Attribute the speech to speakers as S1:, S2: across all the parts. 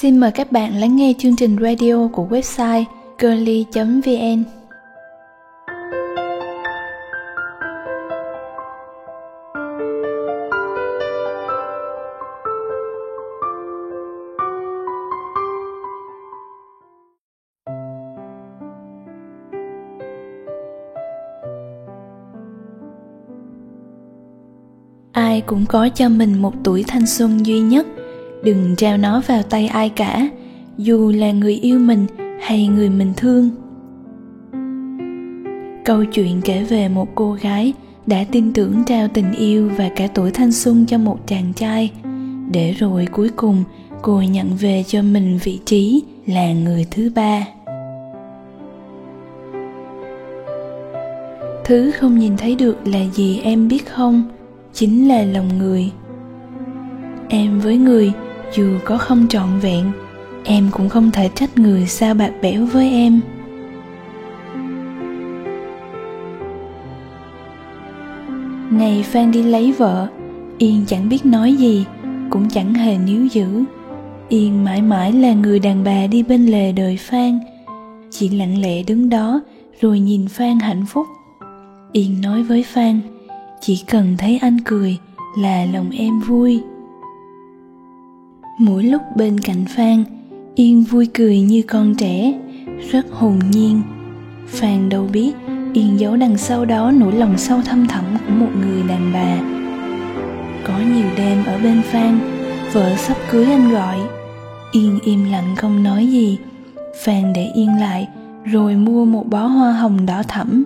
S1: Xin mời các bạn lắng nghe chương trình radio của website girly.vn. ai cũng có cho mình một tuổi thanh xuân duy nhất đừng trao nó vào tay ai cả, dù là người yêu mình hay người mình thương. Câu chuyện kể về một cô gái đã tin tưởng trao tình yêu và cả tuổi thanh xuân cho một chàng trai. Để rồi cuối cùng, cô nhận về cho mình vị trí là người thứ ba. Thứ không nhìn thấy được là gì em biết không? Chính là lòng người. Em với người dù có không trọn vẹn, em cũng không thể trách người sao bạc bẽo với em. Ngày phan đi lấy vợ, yên chẳng biết nói gì, cũng chẳng hề níu giữ. Yên mãi mãi là người đàn bà đi bên lề đời phan. Chỉ lặng lẽ đứng đó, rồi nhìn phan hạnh phúc. Yên nói với phan, chỉ cần thấy anh cười là lòng em vui mỗi lúc bên cạnh phan, yên vui cười như con trẻ, rất hồn nhiên. Phan đâu biết, yên giấu đằng sau đó nỗi lòng sâu thâm thẳm của một người đàn bà. Có nhiều đêm ở bên phan, vợ sắp cưới anh gọi. Yên im lặng không nói gì. Phan để yên lại, rồi mua một bó hoa hồng đỏ thẫm,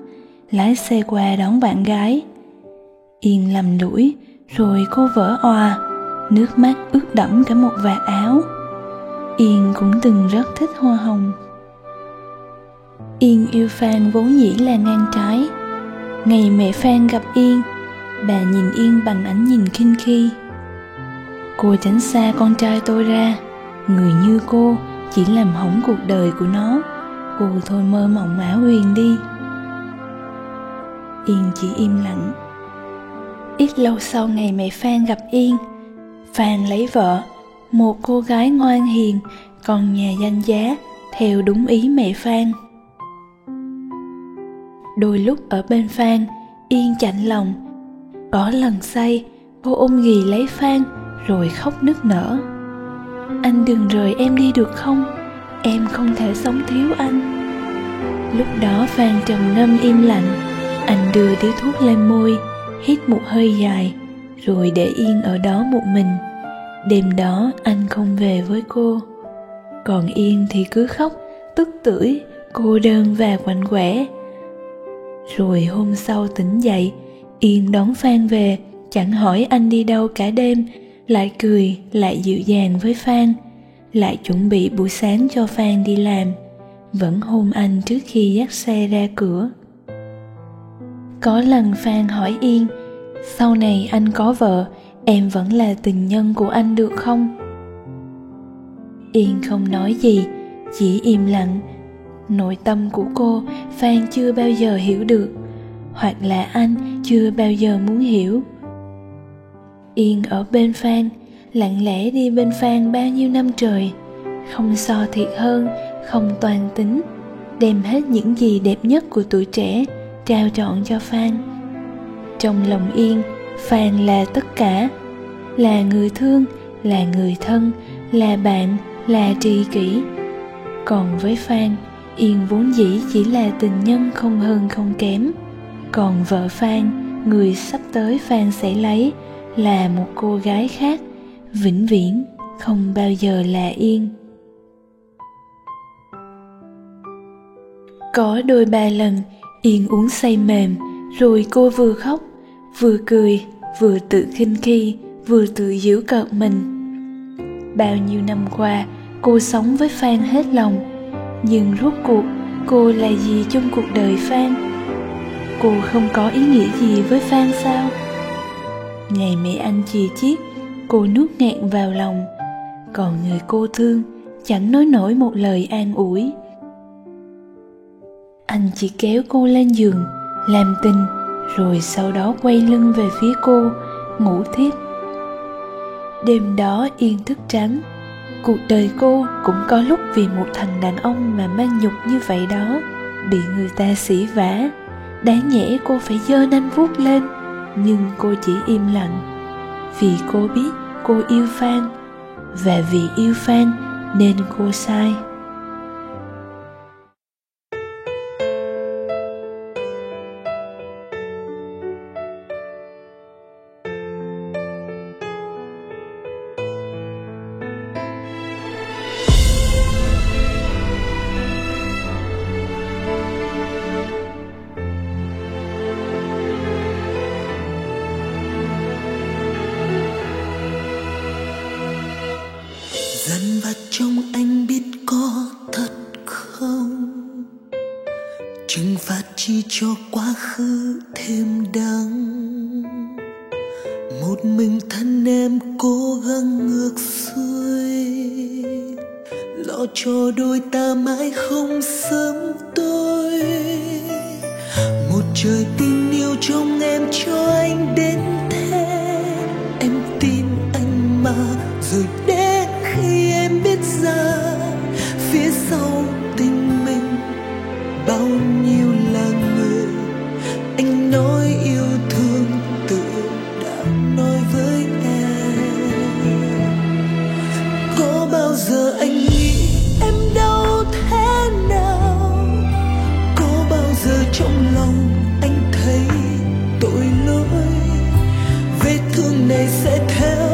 S1: lái xe qua đón bạn gái. Yên lầm lũi, rồi cô vỡ òa nước mắt ướt đẫm cả một vạt áo. Yên cũng từng rất thích hoa hồng. Yên yêu phan vốn dĩ là ngang trái. Ngày mẹ phan gặp yên, bà nhìn yên bằng ánh nhìn khinh khi. Cô tránh xa con trai tôi ra, người như cô chỉ làm hỏng cuộc đời của nó. Cô thôi mơ mộng ảo huyền đi. Yên chỉ im lặng. Ít lâu sau ngày mẹ phan gặp yên phan lấy vợ, một cô gái ngoan hiền, còn nhà danh giá, theo đúng ý mẹ phan. Đôi lúc ở bên phan, yên chạnh lòng. Có lần say, cô ôm ghì lấy phan, rồi khóc nức nở. Anh đừng rời em đi được không? Em không thể sống thiếu anh. Lúc đó phan trầm ngâm im lặng, anh đưa điếu thuốc lên môi, hít một hơi dài rồi để yên ở đó một mình. Đêm đó anh không về với cô. Còn yên thì cứ khóc, tức tưởi, cô đơn và quạnh quẻ. Rồi hôm sau tỉnh dậy, yên đón phan về, chẳng hỏi anh đi đâu cả đêm, lại cười, lại dịu dàng với phan, lại chuẩn bị buổi sáng cho phan đi làm. Vẫn hôn anh trước khi dắt xe ra cửa. Có lần phan hỏi yên sau này anh có vợ, em vẫn là tình nhân của anh được không? Yên không nói gì, chỉ im lặng. Nội tâm của cô, phan chưa bao giờ hiểu được. Hoặc là anh chưa bao giờ muốn hiểu. Yên ở bên phan, lặng lẽ đi bên phan bao nhiêu năm trời. Không so thiệt hơn, không toàn tính. Đem hết những gì đẹp nhất của tuổi trẻ, trao chọn cho phan trong lòng yên phan là tất cả. Là người thương, là người thân, là bạn, là tri kỷ. Còn với phan, yên vốn dĩ chỉ là tình nhân không hơn không kém. Còn vợ phan, người sắp tới phan sẽ lấy, là một cô gái khác, vĩnh viễn không bao giờ là yên. Có đôi ba lần, yên uống say mềm, rồi cô vừa khóc vừa cười, vừa tự khinh khi, vừa tự giễu cợt mình. Bao nhiêu năm qua, cô sống với phan hết lòng, nhưng rốt cuộc, cô là gì trong cuộc đời phan? Cô không có ý nghĩa gì với phan sao? Ngày mẹ anh chì chiết, cô nuốt nghẹn vào lòng. Còn người cô thương, chẳng nói nổi một lời an ủi. Anh chỉ kéo cô lên giường, làm tình rồi sau đó quay lưng về phía cô, ngủ thiếp đêm đó yên thức trắng. Cuộc đời cô cũng có lúc vì một thằng đàn ông mà mang nhục như vậy đó, bị người ta xỉ vả. Đáng nhẽ cô phải giơ nanh vuốt lên, nhưng cô chỉ im lặng. Vì cô biết cô yêu phan, và vì yêu phan nên cô sai.
S2: dần và trong anh biết có thật không? Trừng phạt chi cho quá khứ. anh nghĩ em đau thế nào? Có bao giờ trong lòng anh thấy tội lỗi? Vết thương này sẽ theo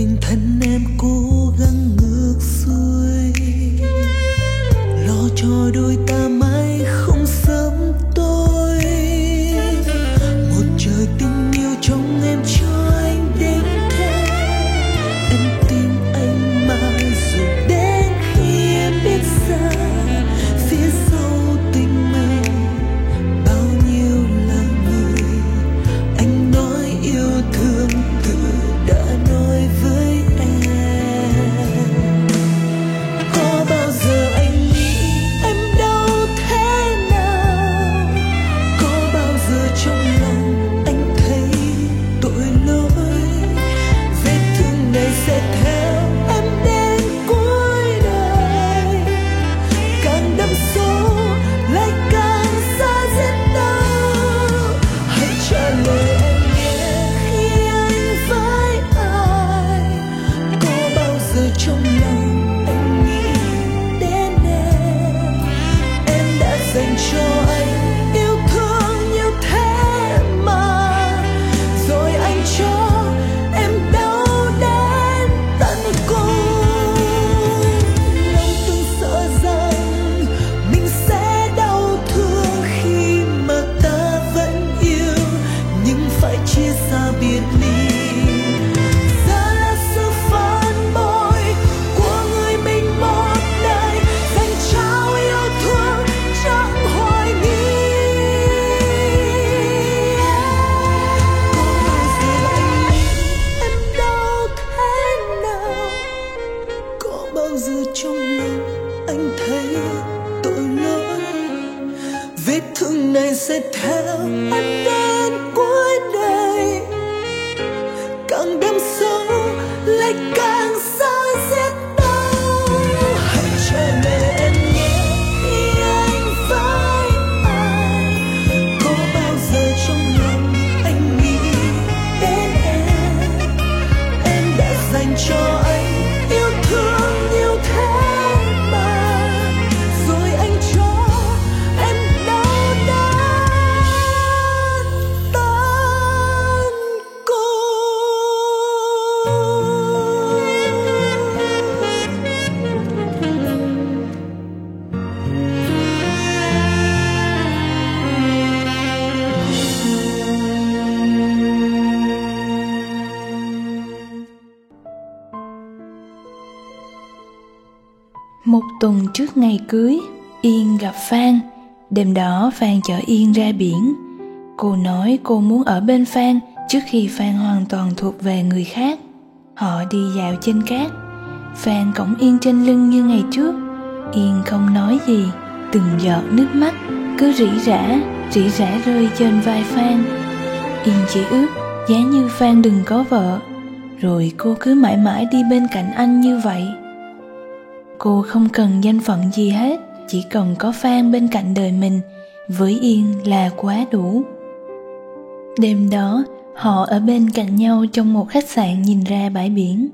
S2: mình thân em
S1: cũ. biệt trước ngày cưới, yên gặp phan. Đêm đó, phan chở yên ra biển. Cô nói cô muốn ở bên phan trước khi phan hoàn toàn thuộc về người khác. Họ đi dạo trên cát. Phan cõng yên trên lưng như ngày trước. Yên không nói gì. Từng giọt nước mắt cứ rỉ rả rỉ rả rơi trên vai phan. Yên chỉ ước, giá như phan đừng có vợ. Rồi cô cứ mãi mãi đi bên cạnh anh như vậy cô không cần danh phận gì hết, chỉ cần có phan bên cạnh đời mình, với yên là quá đủ. Đêm đó, họ ở bên cạnh nhau trong một khách sạn nhìn ra bãi biển.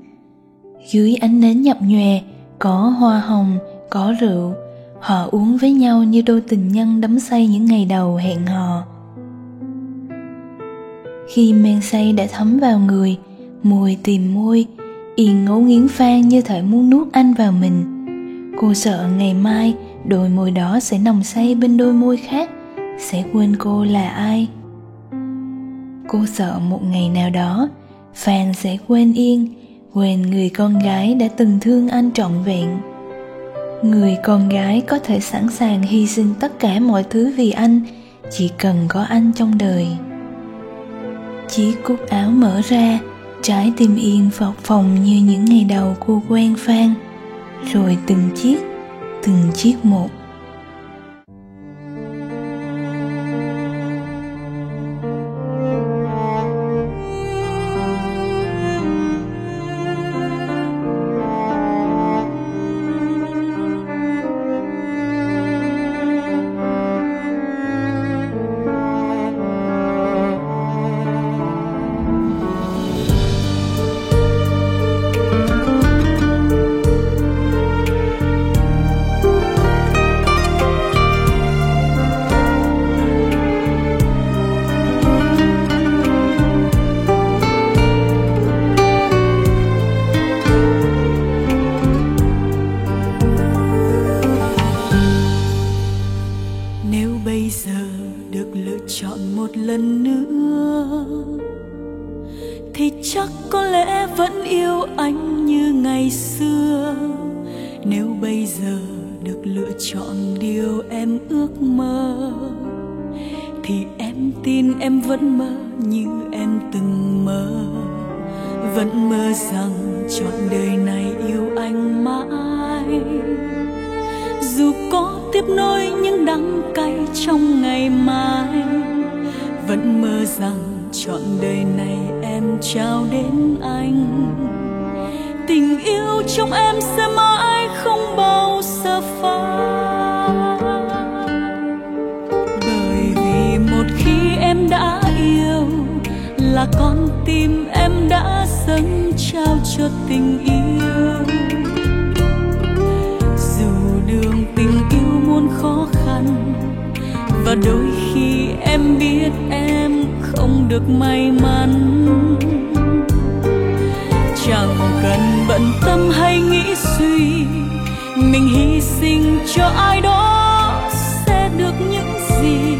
S1: Dưới ánh nến nhập nhòe, có hoa hồng, có rượu, họ uống với nhau như đôi tình nhân đắm say những ngày đầu hẹn hò. Khi men say đã thấm vào người, mùi tìm môi, yên ngấu nghiến phan như thể muốn nuốt anh vào mình cô sợ ngày mai đôi môi đó sẽ nồng say bên đôi môi khác, sẽ quên cô là ai. Cô sợ một ngày nào đó phan sẽ quên yên, quên người con gái đã từng thương anh trọn vẹn. Người con gái có thể sẵn sàng hy sinh tất cả mọi thứ vì anh, chỉ cần có anh trong đời. Chiếc cúc áo mở ra, trái tim yên phập phồng như những ngày đầu cô quen phan rồi từng chiếc từng chiếc một.
S3: Một lần nữa. Thì chắc có lẽ vẫn yêu anh như ngày xưa. Nếu bây giờ được lựa chọn điều em ước mơ, thì em tin em vẫn mơ như em từng mơ. Vẫn mơ rằng chọn đời này yêu anh mãi. Dù có tiếp nối những đắng cay trong ngày mai vẫn mơ rằng trọn đời này em trao đến anh. Tình yêu trong em sẽ mãi không bao giờ phai. Bởi vì một khi em đã yêu là con tim em đã dâng trao cho tình yêu. Dù đường tình yêu muôn khó khăn và đôi khi em biết em không được may mắn. Chẳng cần bận tâm hay nghĩ suy, mình hy sinh cho ai đó sẽ được những gì.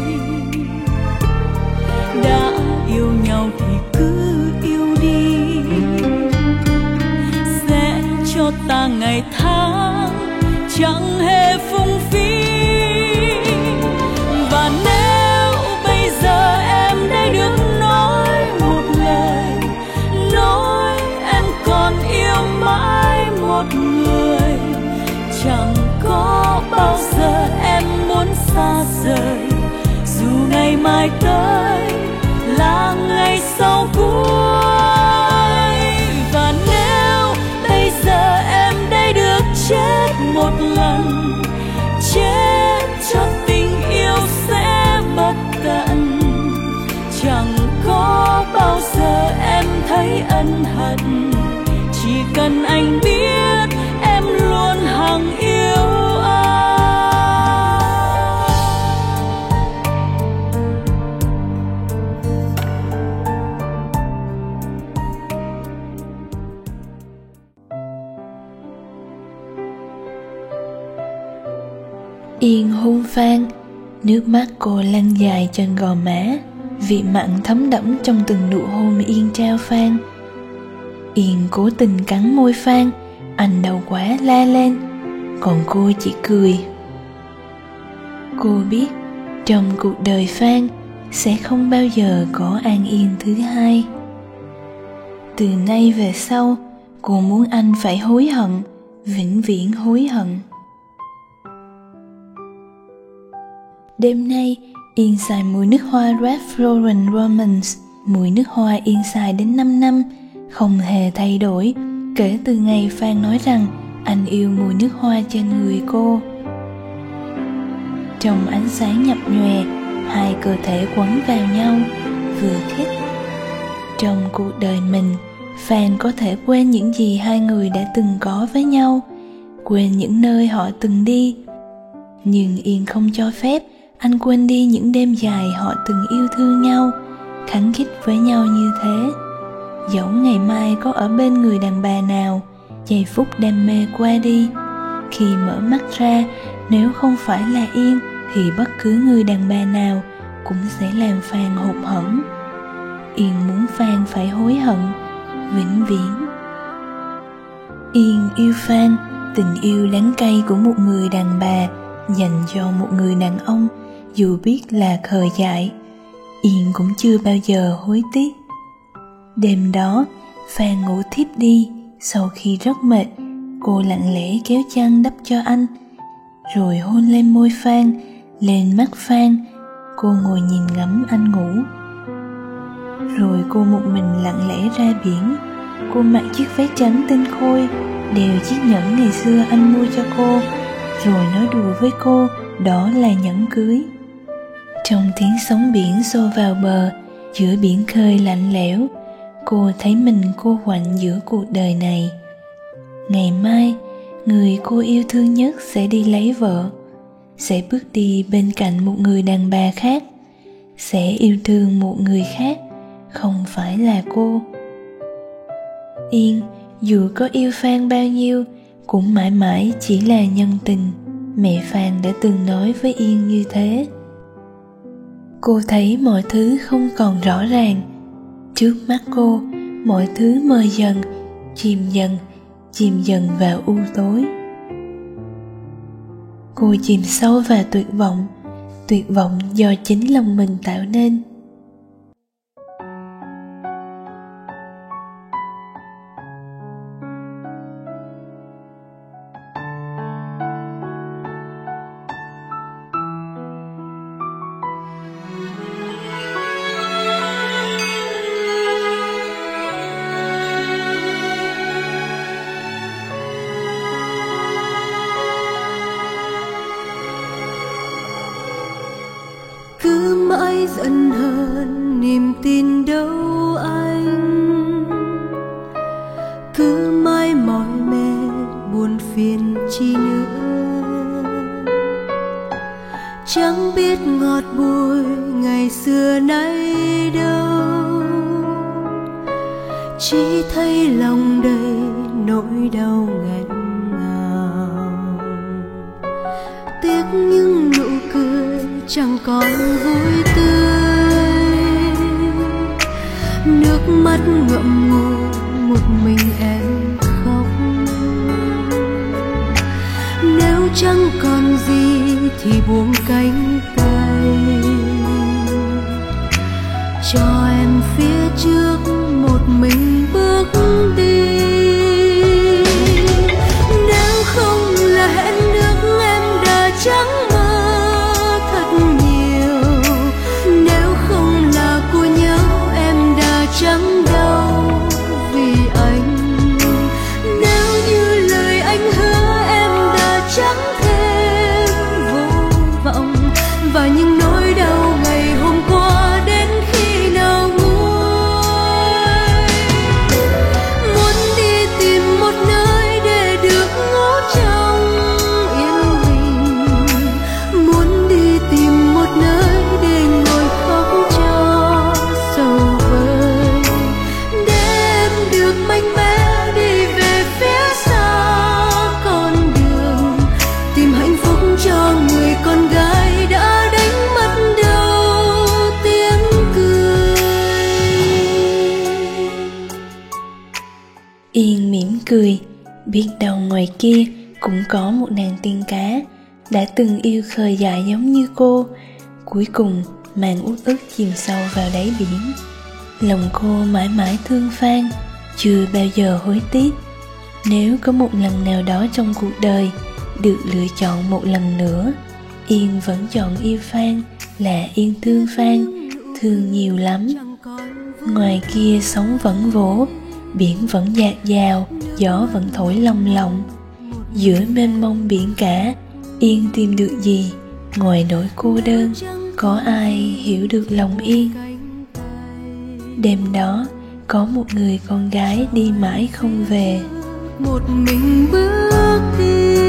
S3: Đã yêu nhau thì cứ yêu đi. Sẽ cho ta ngày tháng, chẳng hề phung phí. Xa rời. Dù ngày mai tới là ngày sau cuối. Và nếu bây giờ em đây được chết một lần, chết cho tình yêu sẽ bất tận. Chẳng có bao giờ em thấy ân hận, chỉ cần anh biết
S1: nước mắt cô lăn dài trên gò má, vị mặn thấm đẫm trong từng nụ hôn yên trao phan Yên cố tình cắn môi Phan, Anh đau quá la lên, còn cô chỉ cười. Cô biết, trong cuộc đời phan sẽ không bao giờ có an yên thứ hai. Từ nay về sau, cô muốn anh phải hối hận, vĩnh viễn hối hận. Đêm nay, yên xài mùi nước hoa Red Florent Romance mùi nước hoa yên xài đến 5 năm, không hề thay đổi. Kể từ ngày phan nói rằng anh yêu mùi nước hoa trên người cô. Trong ánh sáng nhập nhòe, hai cơ thể quấn vào nhau, vừa khích trong cuộc đời mình, Phan có thể quên những gì hai người đã từng có với nhau, quên những nơi họ từng đi. Nhưng yên không cho phép anh quên đi những đêm dài họ từng yêu thương nhau khắng khích với nhau như thế. Dẫu ngày mai có ở bên người đàn bà nào, giây phút đam mê qua đi. Khi mở mắt ra, nếu không phải là yên thì bất cứ người đàn bà nào cũng sẽ làm phan hụt hẫng. Yên muốn phan phải hối hận, vĩnh viễn. Yên yêu phan tình yêu đắng cay của một người đàn bà dành cho một người đàn ông dù biết là khờ dại, yên cũng chưa bao giờ hối tiếc. Đêm đó, phan ngủ thiếp đi, sau khi rất mệt, cô lặng lẽ kéo chăn đắp cho anh. Rồi hôn lên môi phan, lên mắt phan, cô ngồi nhìn ngắm anh ngủ. Rồi cô một mình lặng lẽ ra biển, cô mặc chiếc váy trắng tinh khôi, đeo chiếc nhẫn ngày xưa anh mua cho cô. Rồi nói đùa với cô, đó là nhẫn cưới trong tiếng sóng biển xô vào bờ, giữa biển khơi lạnh lẽo, cô thấy mình cô quạnh giữa cuộc đời này. Ngày mai, người cô yêu thương nhất sẽ đi lấy vợ, sẽ bước đi bên cạnh một người đàn bà khác, sẽ yêu thương một người khác, không phải là cô. Yên, dù có yêu phan bao nhiêu, cũng mãi mãi chỉ là nhân tình, mẹ phan đã từng nói với yên như thế cô thấy mọi thứ không còn rõ ràng. Trước mắt cô, mọi thứ mờ dần, chìm dần chìm dần vào u tối. Cô chìm sâu vào tuyệt vọng. Tuyệt vọng do chính lòng mình tạo nên.
S4: Cứ mãi giận hờn, niềm tin đâu anh? Cứ mãi mỏi mệt, buồn phiền chi nữa. Chẳng biết ngọt bùi ngày xưa nay đâu. Chỉ thấy lòng đầy nỗi đau ngày chẳng còn vui tươi, nước mắt ngậm ngùi một mình em khóc. Nếu chẳng còn gì thì buông cánh tay. Cho
S1: ngoài kia cũng có một nàng tiên cá đã từng yêu khơi dại giống như cô. Cuối cùng, màn uất ức chìm sâu vào đáy biển. Lòng cô mãi mãi thương phan, chưa bao giờ hối tiếc. Nếu có một lần nào đó trong cuộc đời được lựa chọn một lần nữa, yên vẫn chọn yêu phan là yên thương phan, thương nhiều lắm. Ngoài kia sóng vẫn vỗ biển vẫn dạt dào, gió vẫn thổi lồng lộng. Giữa mênh mông biển cả, yên tìm được gì? Ngoài nỗi cô đơn, có ai hiểu được lòng yên? Đêm đó, có một người con gái đi mãi không về.
S4: Một mình bước đi.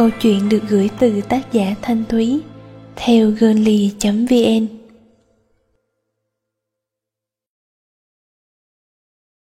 S1: Câu chuyện được gửi từ tác giả Thanh Thúy theo girly.vn